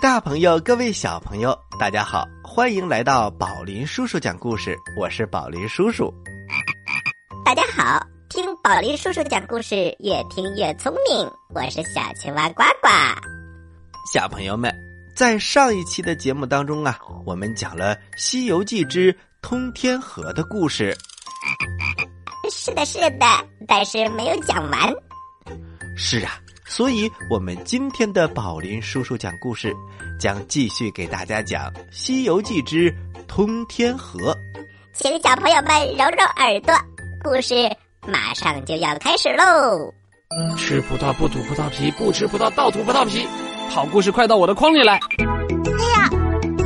大朋友，各位小朋友，大家好，欢迎来到宝林叔叔讲故事。我是宝林叔叔。大家好，听宝林叔叔讲故事，越听越聪明。我是小青蛙呱呱。小朋友们，在上一期的节目当中啊，我们讲了《西游记之通天河》的故事。是的，是的，但是没有讲完。是啊。所以，我们今天的宝林叔叔讲故事，将继续给大家讲《西游记之通天河》。请小朋友们揉揉耳朵，故事马上就要开始喽！吃葡萄不吐葡萄皮，不吃葡萄倒吐葡萄皮。好故事快到我的筐里来！哎呀，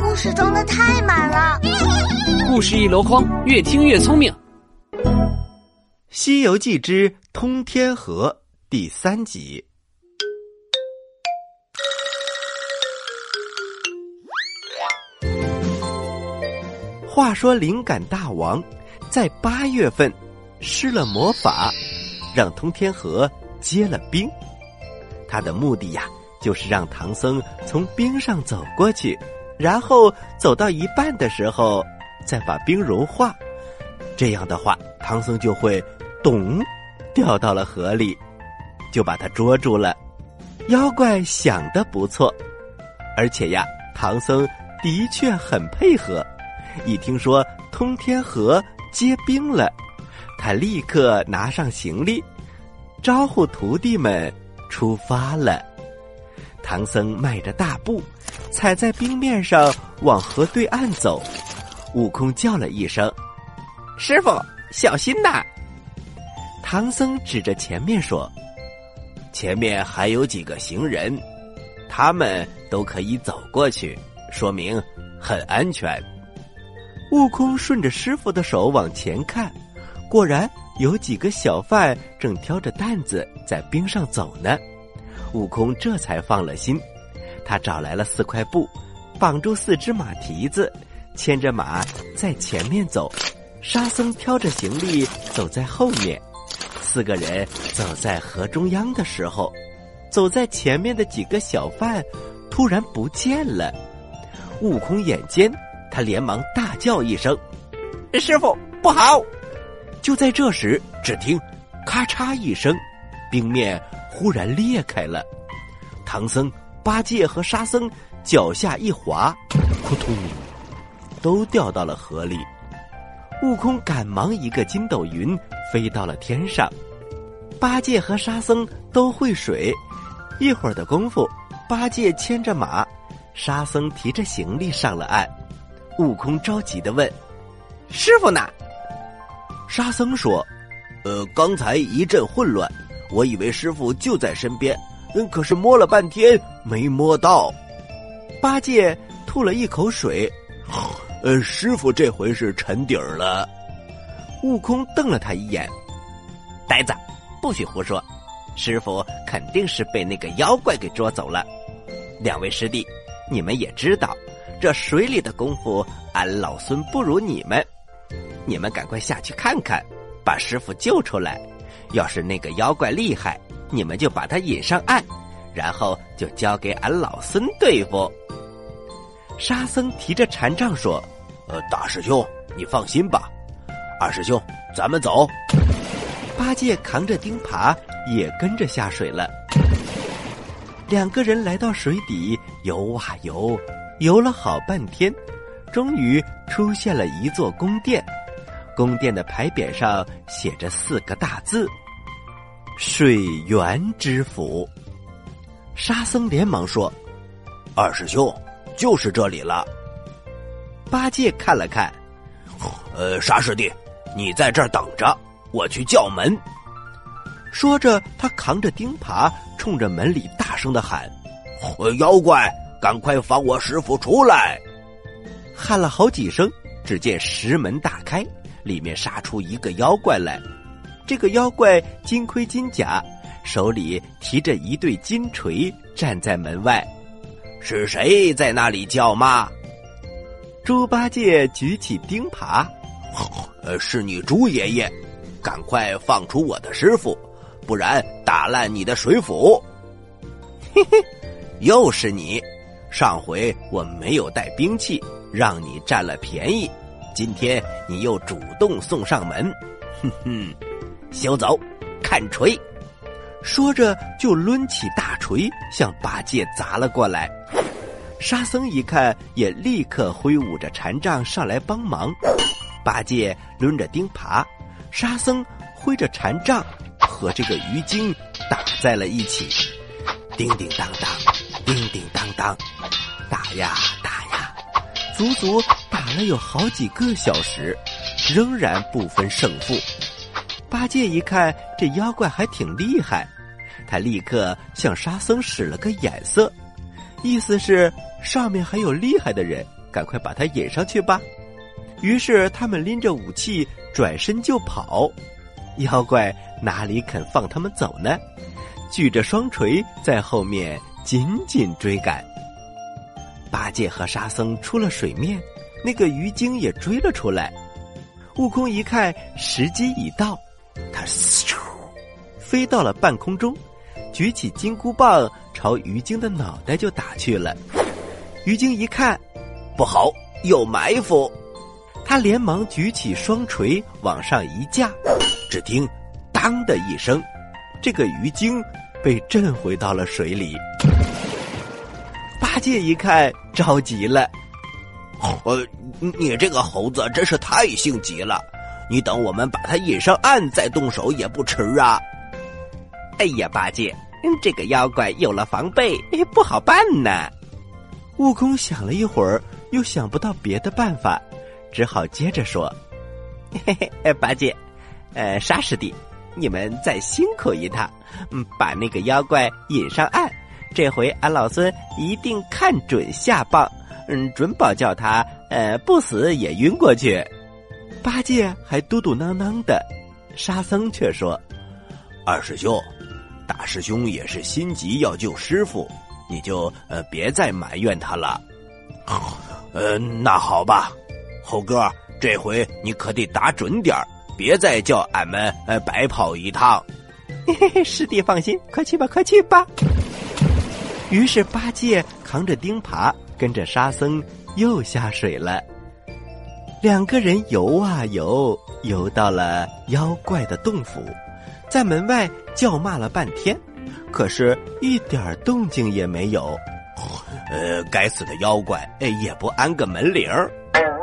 故事装的太满了。故事一箩筐，越听越聪明。《西游记之通天河》第三集。话说，灵感大王在八月份施了魔法，让通天河结了冰。他的目的呀，就是让唐僧从冰上走过去，然后走到一半的时候，再把冰融化。这样的话，唐僧就会咚掉到了河里，就把他捉住了。妖怪想的不错，而且呀，唐僧的确很配合。一听说通天河结冰了，他立刻拿上行李，招呼徒弟们出发了。唐僧迈着大步，踩在冰面上往河对岸走。悟空叫了一声：“师傅，小心呐！”唐僧指着前面说：“前面还有几个行人，他们都可以走过去，说明很安全。”悟空顺着师傅的手往前看，果然有几个小贩正挑着担子在冰上走呢。悟空这才放了心，他找来了四块布，绑住四只马蹄子，牵着马在前面走，沙僧挑着行李走在后面。四个人走在河中央的时候，走在前面的几个小贩突然不见了。悟空眼尖。他连忙大叫一声：“师傅，不好！”就在这时，只听“咔嚓”一声，冰面忽然裂开了。唐僧、八戒和沙僧脚下一滑，扑通，都掉到了河里。悟空赶忙一个筋斗云飞到了天上。八戒和沙僧都会水，一会儿的功夫，八戒牵着马，沙僧提着行李上了岸。悟空着急的问：“师傅呢？”沙僧说：“呃，刚才一阵混乱，我以为师傅就在身边，嗯，可是摸了半天没摸到。”八戒吐了一口水：“呃，师傅这回是沉底儿了。”悟空瞪了他一眼：“呆子，不许胡说！师傅肯定是被那个妖怪给捉走了。两位师弟，你们也知道。”这水里的功夫，俺老孙不如你们。你们赶快下去看看，把师傅救出来。要是那个妖怪厉害，你们就把他引上岸，然后就交给俺老孙对付。沙僧提着禅杖说：“呃，大师兄，你放心吧。二师兄，咱们走。”八戒扛着钉耙也跟着下水了。两个人来到水底，游啊游。游了好半天，终于出现了一座宫殿。宫殿的牌匾上写着四个大字：“水源之府。”沙僧连忙说：“二师兄，就是这里了。”八戒看了看，呃，沙师弟，你在这儿等着，我去叫门。说着，他扛着钉耙，冲着门里大声的喊：“妖怪！”赶快放我师傅出来！喊了好几声，只见石门大开，里面杀出一个妖怪来。这个妖怪金盔金甲，手里提着一对金锤，站在门外。是谁在那里叫骂？猪八戒举起钉耙，呃，是你猪爷爷，赶快放出我的师傅，不然打烂你的水府！嘿嘿，又是你！上回我没有带兵器，让你占了便宜，今天你又主动送上门，哼哼，休走，看锤！”说着就抡起大锤向八戒砸了过来。沙僧一看，也立刻挥舞着禅杖上来帮忙。八戒抡着钉耙，沙僧挥着禅杖，和这个鱼精打在了一起。叮叮当当，叮叮当当，打呀打呀，足足打了有好几个小时，仍然不分胜负。八戒一看这妖怪还挺厉害，他立刻向沙僧使了个眼色，意思是上面还有厉害的人，赶快把他引上去吧。于是他们拎着武器转身就跑，妖怪哪里肯放他们走呢？举着双锤在后面紧紧追赶。八戒和沙僧出了水面，那个鱼精也追了出来。悟空一看时机已到，他嗖飞到了半空中，举起金箍棒朝鱼精的脑袋就打去了。鱼精一看，不好，有埋伏，他连忙举起双锤往上一架，只听“当”的一声，这个鱼精。被震回到了水里，八戒一看着急了：“呃，你这个猴子真是太性急了！你等我们把他引上岸再动手也不迟啊！”哎呀，八戒，这个妖怪有了防备，不好办呢。悟空想了一会儿，又想不到别的办法，只好接着说：“嘿嘿，八戒，呃，沙师弟。”你们再辛苦一趟，嗯，把那个妖怪引上岸。这回俺老孙一定看准下棒，嗯，准保叫他呃不死也晕过去。八戒还嘟嘟囔囔的，沙僧却说：“二师兄，大师兄也是心急要救师傅，你就呃别再埋怨他了。”呃，那好吧，猴哥，这回你可得打准点儿。别再叫俺们呃白跑一趟，嘿嘿，师弟放心，快去吧，快去吧。于是八戒扛着钉耙，跟着沙僧又下水了。两个人游啊游，游到了妖怪的洞府，在门外叫骂了半天，可是一点动静也没有。呃，该死的妖怪，也不安个门铃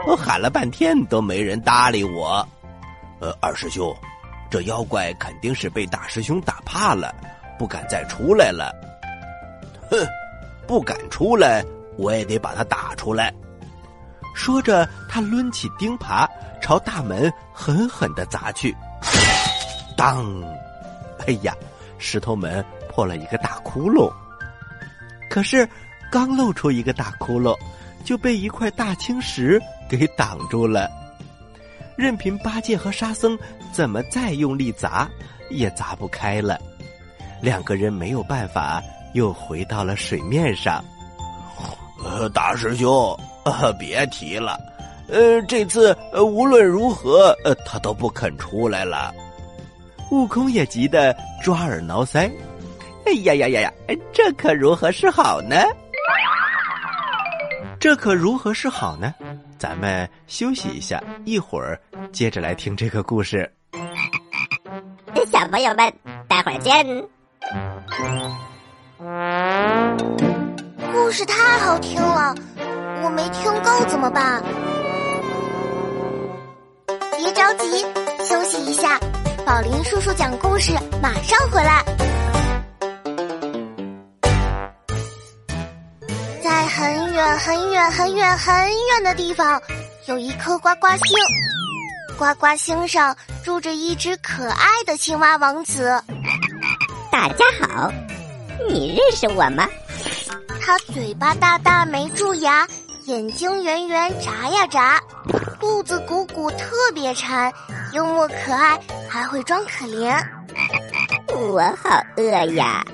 我 喊了半天都没人搭理我。呃，二师兄，这妖怪肯定是被大师兄打怕了，不敢再出来了。哼，不敢出来，我也得把他打出来。说着，他抡起钉耙朝大门狠狠的砸去。当！哎呀，石头门破了一个大窟窿。可是，刚露出一个大窟窿，就被一块大青石给挡住了。任凭八戒和沙僧怎么再用力砸，也砸不开了。两个人没有办法，又回到了水面上。呃，大师兄，呃，别提了，呃，这次无论如何，呃，他都不肯出来了。悟空也急得抓耳挠腮。哎呀呀呀呀，这可如何是好呢？这可如何是好呢？咱们休息一下，一会儿接着来听这个故事。小朋友们，待会儿见。故事太好听了，我没听够怎么办？别着急，休息一下。宝林叔叔讲故事，马上回来。在很远很远很远很远的地方，有一颗呱呱星。呱呱星上住着一只可爱的青蛙王子。大家好，你认识我吗？他嘴巴大大没蛀牙，眼睛圆圆眨呀眨，肚子鼓鼓特别馋，幽默可爱，还会装可怜。我好饿呀！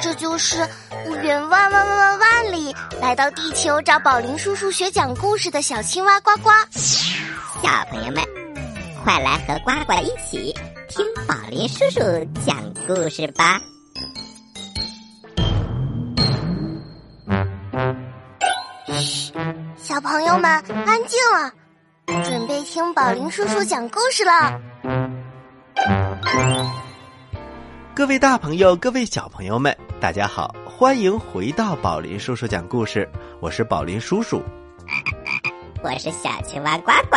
这就是远万万万万万里来到地球找宝林叔叔学讲故事的小青蛙呱呱。小朋友们，快来和呱呱一起听宝林叔叔讲故事吧！朋友们，安静了，准备听宝林叔叔讲故事了。各位大朋友，各位小朋友们，大家好，欢迎回到宝林叔叔讲故事。我是宝林叔叔，我是小青蛙呱呱。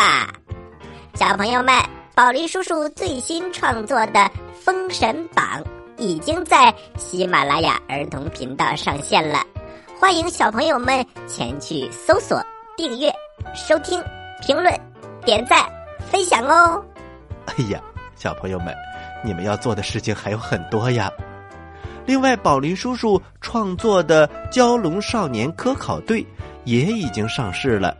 小朋友们，宝林叔叔最新创作的《封神榜》已经在喜马拉雅儿童频道上线了，欢迎小朋友们前去搜索、订阅、收听、评论、点赞、分享哦。哎呀，小朋友们。你们要做的事情还有很多呀。另外，宝林叔叔创作的《蛟龙少年科考队》也已经上市了，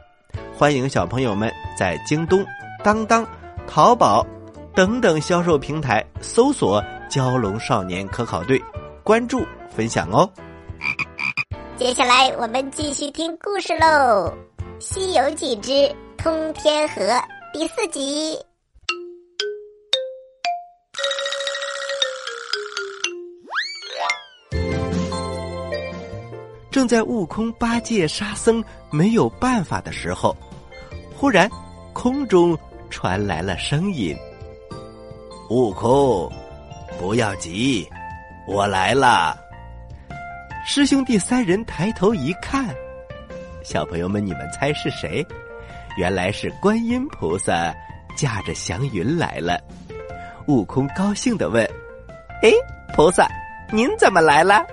欢迎小朋友们在京东、当当、淘宝等等销售平台搜索《蛟龙少年科考队》，关注分享哦。接下来我们继续听故事喽，《西游记之通天河》第四集。正在悟空、八戒、沙僧没有办法的时候，忽然空中传来了声音：“悟空，不要急，我来了。”师兄弟三人抬头一看，小朋友们，你们猜是谁？原来是观音菩萨驾着祥云来了。悟空高兴的问：“哎，菩萨，您怎么来了？”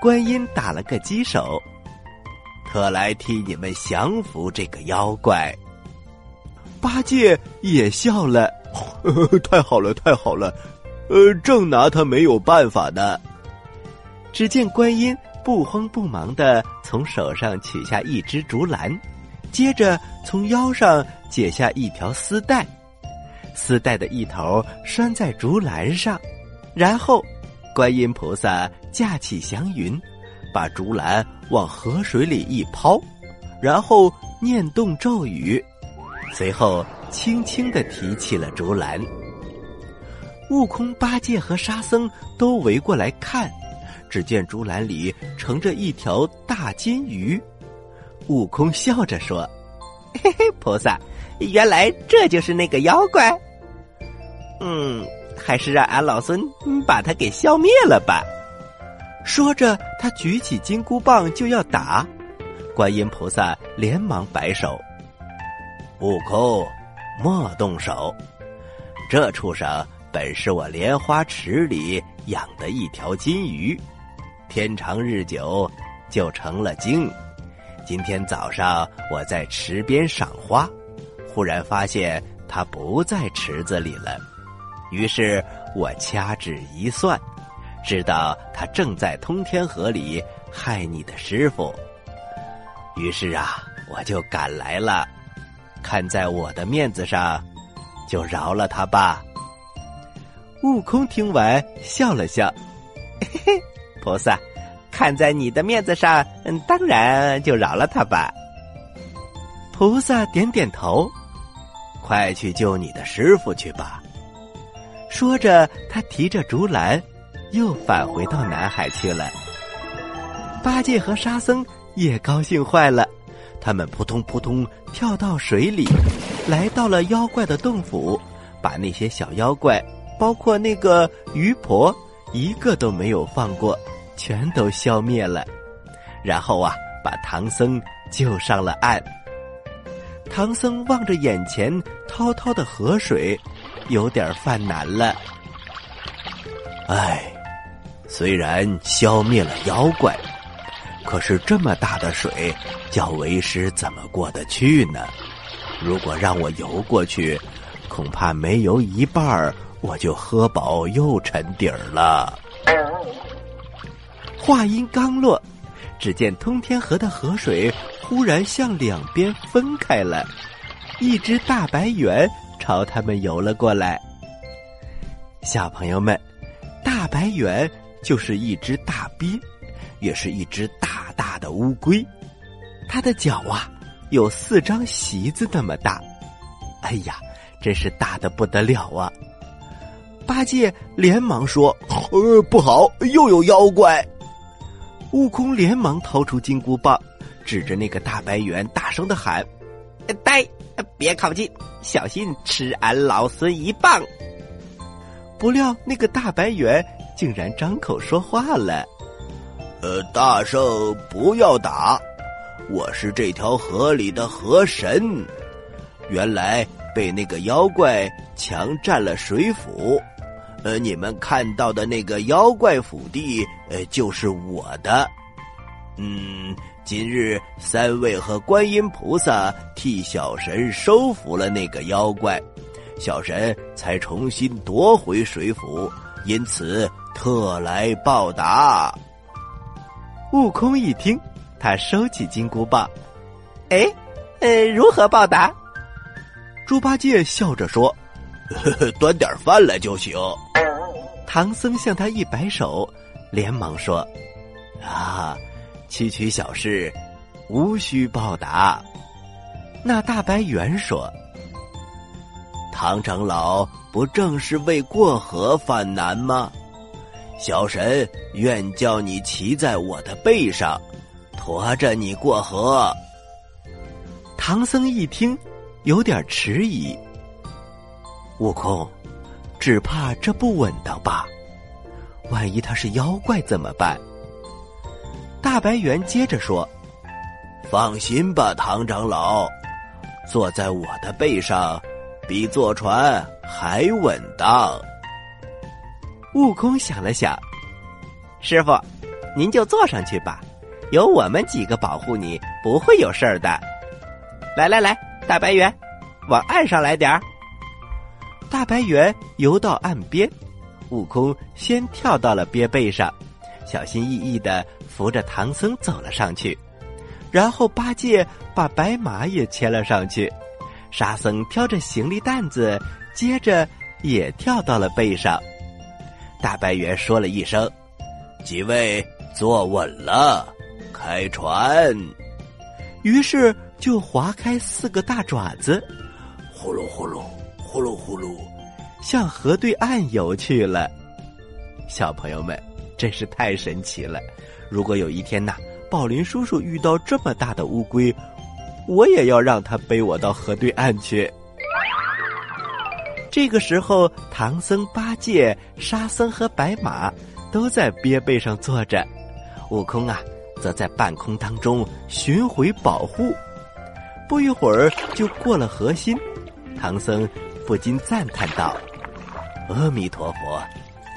观音打了个鸡手，特来替你们降服这个妖怪。八戒也笑了，太好了，太好了，呃，正拿他没有办法呢。只见观音不慌不忙的从手上取下一只竹篮，接着从腰上解下一条丝带，丝带的一头拴在竹篮上，然后。观音菩萨驾起祥云，把竹篮往河水里一抛，然后念动咒语，随后轻轻的提起了竹篮。悟空、八戒和沙僧都围过来看，只见竹篮里盛着一条大金鱼。悟空笑着说：“嘿嘿，菩萨，原来这就是那个妖怪。”嗯。还是让俺老孙把他给消灭了吧！说着，他举起金箍棒就要打，观音菩萨连忙摆手：“悟空，莫动手！这畜生本是我莲花池里养的一条金鱼，天长日久就成了精。今天早上我在池边赏花，忽然发现它不在池子里了。”于是我掐指一算，知道他正在通天河里害你的师傅。于是啊，我就赶来了，看在我的面子上，就饶了他吧。悟空听完笑了笑，嘿嘿，菩萨，看在你的面子上，嗯，当然就饶了他吧。菩萨点点头，快去救你的师傅去吧。说着，他提着竹篮，又返回到南海去了。八戒和沙僧也高兴坏了，他们扑通扑通跳到水里，来到了妖怪的洞府，把那些小妖怪，包括那个鱼婆，一个都没有放过，全都消灭了。然后啊，把唐僧救上了岸。唐僧望着眼前滔滔的河水。有点犯难了，唉，虽然消灭了妖怪，可是这么大的水，叫为师怎么过得去呢？如果让我游过去，恐怕没游一半儿，我就喝饱又沉底儿了。话音刚落，只见通天河的河水忽然向两边分开了，一只大白猿。朝他们游了过来。小朋友们，大白猿就是一只大鳖，也是一只大大的乌龟。它的脚啊，有四张席子那么大。哎呀，真是大的不得了啊！八戒连忙说：“呃，不好，又有妖怪！”悟空连忙掏出金箍棒，指着那个大白猿，大声的喊：“呆，别靠近，小心吃俺老孙一棒！”不料那个大白猿竟然张口说话了：“呃，大圣不要打，我是这条河里的河神，原来被那个妖怪强占了水府。”呃，你们看到的那个妖怪府地，呃，就是我的。嗯，今日三位和观音菩萨替小神收服了那个妖怪，小神才重新夺回水府，因此特来报答。悟空一听，他收起金箍棒，哎，呃，如何报答？猪八戒笑着说。端点饭来就行。唐僧向他一摆手，连忙说：“啊，区区小事，无需报答。”那大白猿说：“唐长老不正是为过河犯难吗？小神愿叫你骑在我的背上，驮着你过河。”唐僧一听，有点迟疑。悟空，只怕这不稳当吧？万一他是妖怪怎么办？大白猿接着说：“放心吧，唐长老，坐在我的背上，比坐船还稳当。”悟空想了想：“师傅，您就坐上去吧，有我们几个保护你，不会有事儿的。来来来，大白猿，往岸上来点儿。”大白猿游到岸边，悟空先跳到了鳖背上，小心翼翼的扶着唐僧走了上去。然后八戒把白马也牵了上去，沙僧挑着行李担子，接着也跳到了背上。大白猿说了一声：“几位坐稳了，开船。”于是就划开四个大爪子，呼噜呼噜。呼噜呼噜，向河对岸游去了。小朋友们，真是太神奇了！如果有一天呐，宝林叔叔遇到这么大的乌龟，我也要让他背我到河对岸去。这个时候，唐僧、八戒、沙僧和白马都在鳖背上坐着，悟空啊，则在半空当中巡回保护。不一会儿就过了河心，唐僧。不禁赞叹道：“阿弥陀佛，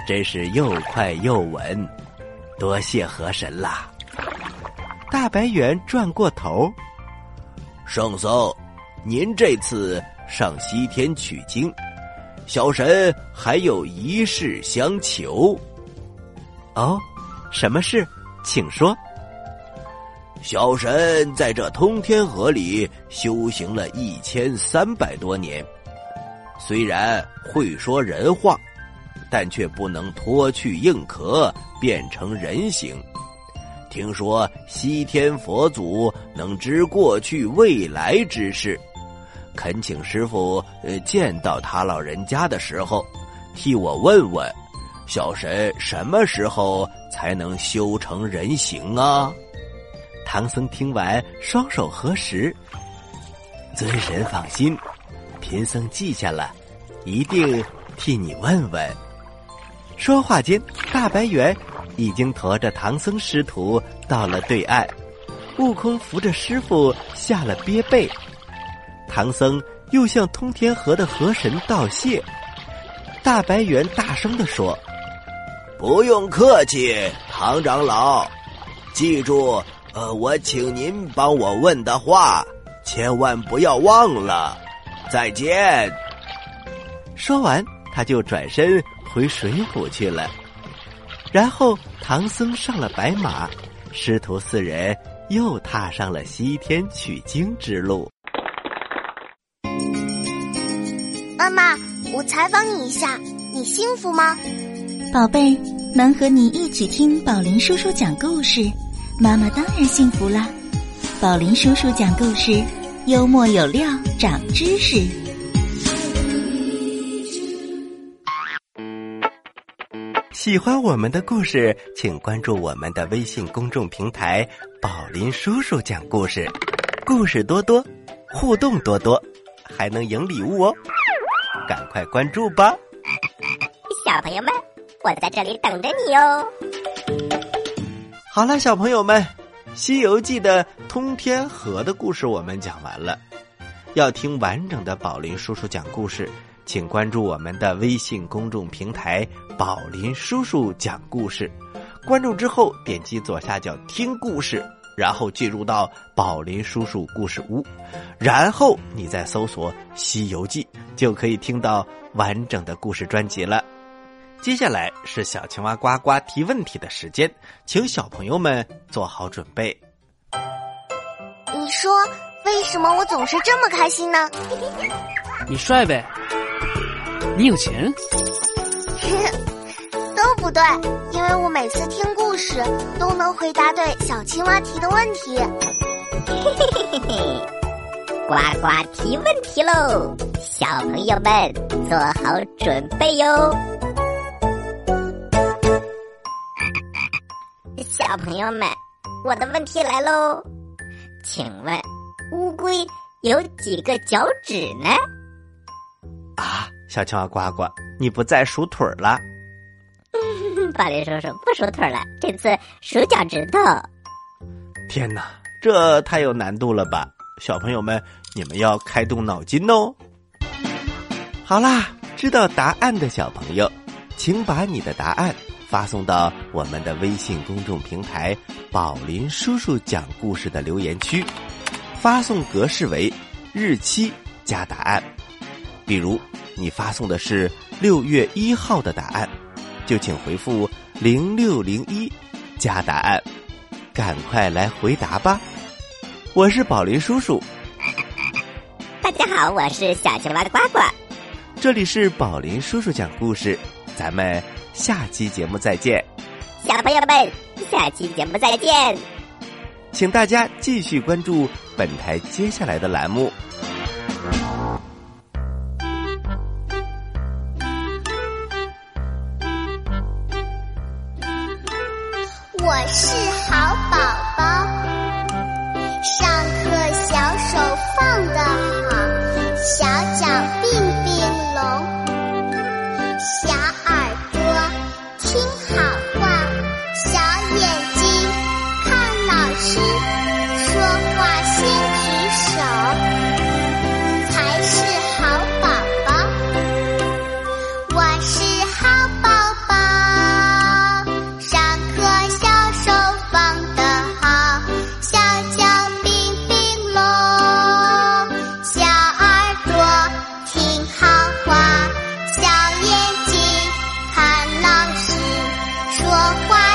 真是又快又稳，多谢河神啦！”大白猿转过头：“圣僧，您这次上西天取经，小神还有一事相求。”“哦，什么事？请说。”“小神在这通天河里修行了一千三百多年。”虽然会说人话，但却不能脱去硬壳变成人形。听说西天佛祖能知过去未来之事，恳请师傅呃见到他老人家的时候，替我问问，小神什么时候才能修成人形啊？唐僧听完，双手合十，尊神放心。贫僧记下了，一定替你问问。说话间，大白猿已经驮着唐僧师徒到了对岸，悟空扶着师傅下了鳖背，唐僧又向通天河的河神道谢。大白猿大声的说：“不用客气，唐长老，记住，呃，我请您帮我问的话，千万不要忘了。”再见。说完，他就转身回水府去了。然后，唐僧上了白马，师徒四人又踏上了西天取经之路。妈妈，我采访你一下，你幸福吗？宝贝，能和你一起听宝林叔叔讲故事，妈妈当然幸福啦。宝林叔叔讲故事。幽默有料，长知识。喜欢我们的故事，请关注我们的微信公众平台“宝林叔叔讲故事”，故事多多，互动多多，还能赢礼物哦！赶快关注吧！小朋友们，我在这里等着你哦。好了，小朋友们，《西游记》的通天河的故事我们讲完了。要听完整的宝林叔叔讲故事，请关注我们的微信公众平台“宝林叔叔讲故事”。关注之后，点击左下角听故事，然后进入到宝林叔叔故事屋，然后你再搜索《西游记》，就可以听到完整的故事专辑了。接下来是小青蛙呱呱提问题的时间，请小朋友们做好准备。你说。为什么我总是这么开心呢？你帅呗，你有钱，都不对，因为我每次听故事都能回答对小青蛙提的问题。嘿嘿嘿嘿嘿，呱呱提问题喽，小朋友们做好准备哟。小朋友们，我的问题来喽，请问。乌龟有几个脚趾呢？啊，小青蛙呱呱，你不再数腿儿了。巴林叔叔不数腿了，这次数脚趾头。天哪，这太有难度了吧！小朋友们，你们要开动脑筋哦。好啦，知道答案的小朋友，请把你的答案发送到我们的微信公众平台“宝林叔叔讲故事”的留言区。发送格式为日期加答案，比如你发送的是六月一号的答案，就请回复零六零一加答案，赶快来回答吧！我是宝林叔叔，大家好，我是小青蛙的呱呱，这里是宝林叔叔讲故事，咱们下期节目再见，小朋友们，下期节目再见。请大家继续关注本台接下来的栏目。我是好宝。花。